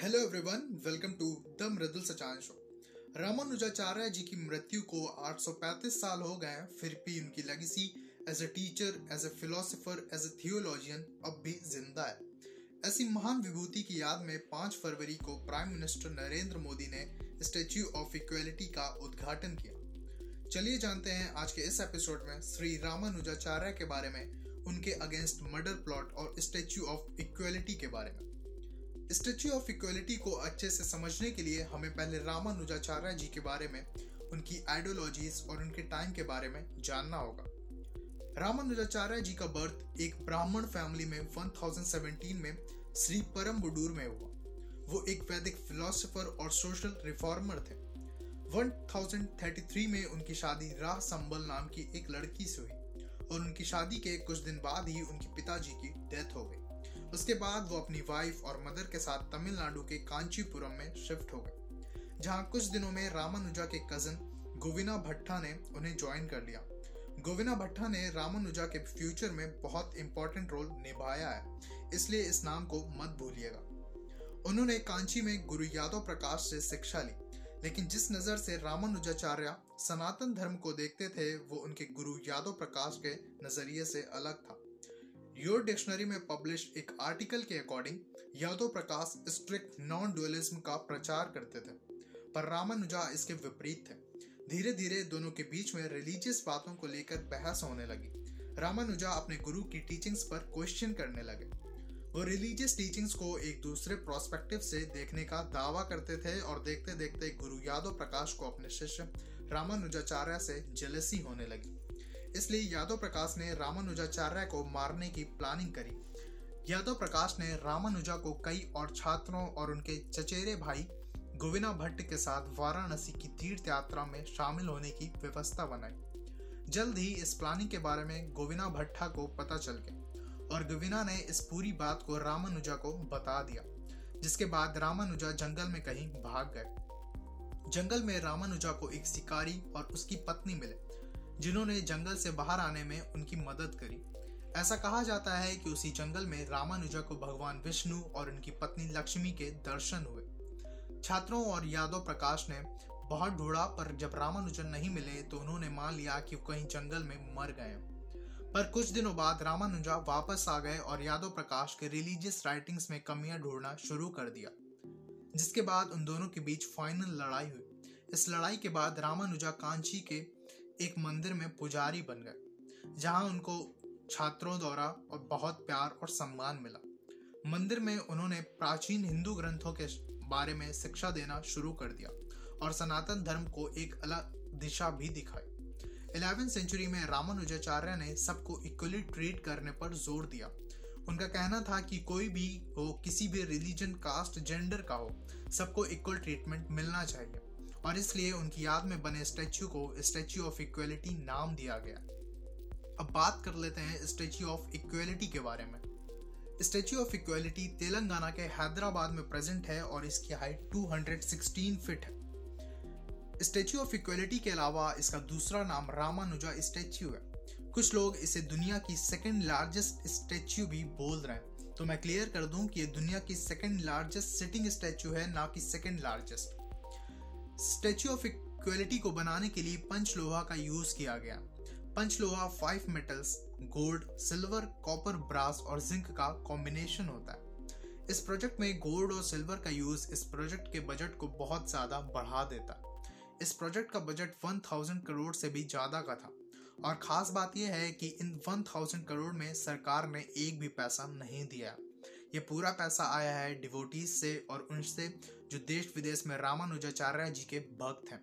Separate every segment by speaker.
Speaker 1: Hello everyone welcome to the Mridul Sachan show Ramanujacharya ji की मृत्यु को 835 साल हो गए फिर भी उनकी legacy as a teacher as a philosopher as a theologian अब भी ज़िंदा है। ऐसी महान विभूति की याद में 5 फरवरी को प्राइम मिनिस्टर नरेंद्र मोदी ने स्टेच्यू ऑफ़ इक्वेलिटी का उद्घाटन किया। चलिए जानते हैं आज के इस एपिसोड में श्री रामानुजाचार्य के बारे में, उनके अगेंस्ट मर्डर प्लॉट और स्टेच्यू ऑफ़ इक्वेलिटी के बारे में। स्टेच्यू ऑफ़ इक्वलिटी को अच्छे से समझने के लिए हमें पहले रामानुजाचार्य जी के बारे में, उनकी आइडियोलॉजीज और उनके टाइम के बारे में जानना होगा। रामानुजाचार्य जी का बर्थ एक ब्राह्मण फैमिली में 1017 में श्री परम बुडूर में हुआ। वो एक वैदिक फिलोसोफर और सोशल रिफॉर्मर थे। 1033 में उनकी शादी राह संबल नाम की एक लड़की से हुई और उनकी शादी के कुछ दिन बाद ही उनके पिताजी की डेथ हो गई। उसके बाद वो अपनी वाइफ और मदर के साथ तमिलनाडु के कांचीपुरम में शिफ्ट हो गए, जहाँ कुछ दिनों में रामानुजा के कज़न गोविना भट्टा ने उन्हें ज्वाइन कर लिया। गोविना भट्टा ने रामानुजा के फ्यूचर में बहुत इंपॉर्टेंट रोल निभाया है, इसलिए इस नाम को मत भूलिएगा। उन्होंने कांची में गुरु यादव प्रकाश से शिक्षा ली, लेकिन जिस नज़र से रामानुजाचार्य सनातन धर्म को देखते थे, वो उनके गुरु यादव प्रकाश के नज़रिए से अलग था। योर डिक्शनरी में पब्लिश एक आर्टिकल के according Yadav Prakash strict non dualism का प्रचार करते थे। पर रामानुजा इसके विपरीत थे। धीरे धीरे दोनों के बीच में रिलीजियस बातों को लेकर बहस होने लगी। रामानुजा अपने गुरु की टीचिंग्स पर क्वेश्चन करने लगे। वो रिलीजियस टीचिंग्स को एक दूसरे प्रोस्पेक्टिव से देखने का दावा करते थे और देखते देखते गुरु यादव प्रकाश को अपने शिष्य रामानुजाचार्य से जेलसी होने लगी। इसलिए यादव प्रकाश ने रामानुजाचार्य को मारने की प्लानिंग करी। यादव प्रकाश ने रामानुजा को कई और छात्रों और उनके चचेरे भाई गोविना भट्ट के साथ वाराणसी की तीर्थ यात्रा में शामिल होने की व्यवस्था बनाई। जल्द ही इस प्लानिंग के बारे में गोविना भट्टा को पता चल गया और गोविना ने इस पूरी बात को रामानुजा को बता दिया, जिसके बाद रामानुजा जंगल में कहीं भाग गए। जंगल में रामानुजा को एक शिकारी और उसकी पत्नी मिले जिन्होंने जंगल से बाहर आने में उनकी मदद करी। ऐसा कहा जाता है कि उसी जंगल में रामानुजा को भगवान विष्णु और उनकी पत्नी लक्ष्मी के दर्शन हुए। छात्रों और यादव प्रकाश ने बहुत ढूंढा, पर जब रामानुजन नहीं मिले तो उन्होंने मान लिया कि कहीं जंगल में मर गए। पर कुछ दिनों बाद रामानुजा वापस आ गए और यादव प्रकाश के रिलीजियस राइटिंग्स में कमियाँ ढूंढना शुरू कर दिया, जिसके बाद उन दोनों के बीच फाइनल लड़ाई हुई। इस लड़ाई के बाद रामानुजा कांची के एक मंदिर में पुजारी बन गए, जहाँ उनको छात्रों द्वारा और बहुत प्यार और सम्मान मिला। मंदिर में उन्होंने प्राचीन हिंदू ग्रंथों के बारे में शिक्षा देना शुरू कर दिया और सनातन धर्म को एक अलग दिशा भी दिखाई। इलेवेंथ सेंचुरी में रामानुजाचार्य ने सबको इक्वली ट्रीट करने पर ज़ोर दिया। उनका कहना था कि कोई भी हो, किसी भी रिलीजन कास्ट जेंडर का हो, सबको इक्वल ट्रीटमेंट मिलना चाहिए। और इसलिए उनकी याद में बने स्टैच्यू को स्टैच्यू ऑफ़ इक्वेलिटी नाम दिया गया। अब बात कर लेते हैं स्टैच्यू ऑफ़ इक्वेलिटी के बारे में। स्टैच्यू ऑफ़ इक्वेलिटी तेलंगाना के हैदराबाद में प्रेजेंट है और इसकी हाइट 216 फीट है। स्टैच्यू ऑफ़ इक्वेलिटी के अलावा इसका दूसरा नाम रामानुजा स्टैच्यू है। कुछ लोग इसे दुनिया की सेकेंड लार्जेस्ट स्टैच्यू भी बोल रहे हैं। तो मैं क्लियर कर दूँ कि ये दुनिया की सेकेंड लार्जेस्ट सिटिंग स्टैच्यू है, ना कि second largest statue of equality को बनाने के लिए पंच लोहा का यूज़ किया गया। पंच लोहा five metals gold silver copper brass और जिंक का कॉम्बिनेशन होता है। इस प्रोजेक्ट में गोल्ड और सिल्वर का यूज़ इस प्रोजेक्ट के बजट को बहुत ज़्यादा बढ़ा देता है। इस प्रोजेक्ट का बजट 1000 करोड़ से भी ज़्यादा का था। और खास बात यह है कि इन 1000 करोड़ में सरकार ने एक भी पैसा नहीं दिया। ये पूरा पैसा आया है डिवोटीज से और उनसे जो देश विदेश में रामानुजाचार्य जी के भक्त हैं।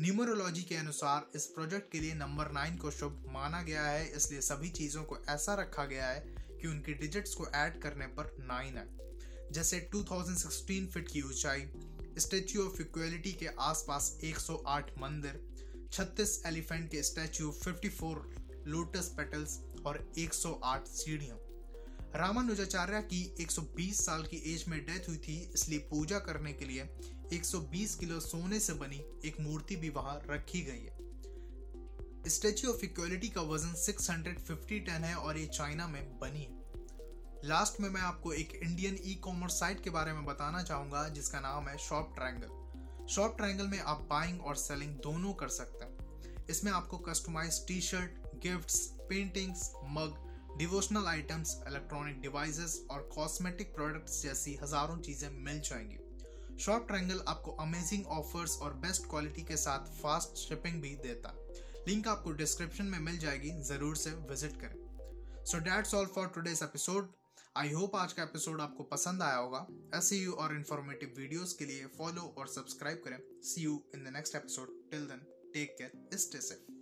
Speaker 1: न्यूमरोलॉजी के अनुसार इस प्रोजेक्ट के लिए नंबर नाइन को शुभ माना गया है, इसलिए सभी चीज़ों को ऐसा रखा गया है कि उनकी डिजिट्स को ऐड करने पर नाइन आए जैसे 2016 फीट की ऊंचाई स्टेच्यू ऑफ़ इक्वेलिटी के आसपास 108 मंदिर 36 एलिफेंट के स्टैच्यू 54 लोटस पेटल्स और 108 सीढ़ियों। रामानुजाचार्य की 120 साल की एज में डेथ हुई थी, इसलिए पूजा करने के लिए 120 किलो सोने से बनी एक मूर्ति भी वहाँ रखी गई है। स्टेच्यू ऑफ़ इक्वलिटी का वज़न 650 टन है और ये चाइना में बनी है। लास्ट में मैं आपको एक इंडियन ई कॉमर्स साइट के बारे में बताना चाहूँगा, जिसका नाम है शॉप ट्रायंगल। शॉप ट्रायंगल में आप बाइंग और सेलिंग दोनों कर सकते हैं। इसमें आपको customize T shirt gifts, paintings, mug devotional items electronic devices और कॉस्मेटिक प्रोडक्ट्स जैसी हज़ारों चीज़ें मिल जाएँगी। शॉप ट्रायंगल आपको अमेजिंग ऑफर्स और बेस्ट क्वालिटी के साथ फास्ट शिपिंग भी देता। लिंक आपको डिस्क्रिप्शन में मिल जाएगी, ज़रूर से विज़िट करें। So that's all for today's episode I hope आज का एपिसोड आपको पसंद आया होगा। ऐसे यू और इन्फॉर्मेटिव वीडियोस के लिए फॉलो और सब्सक्राइब करें। See you in the next episode till then take care stay safe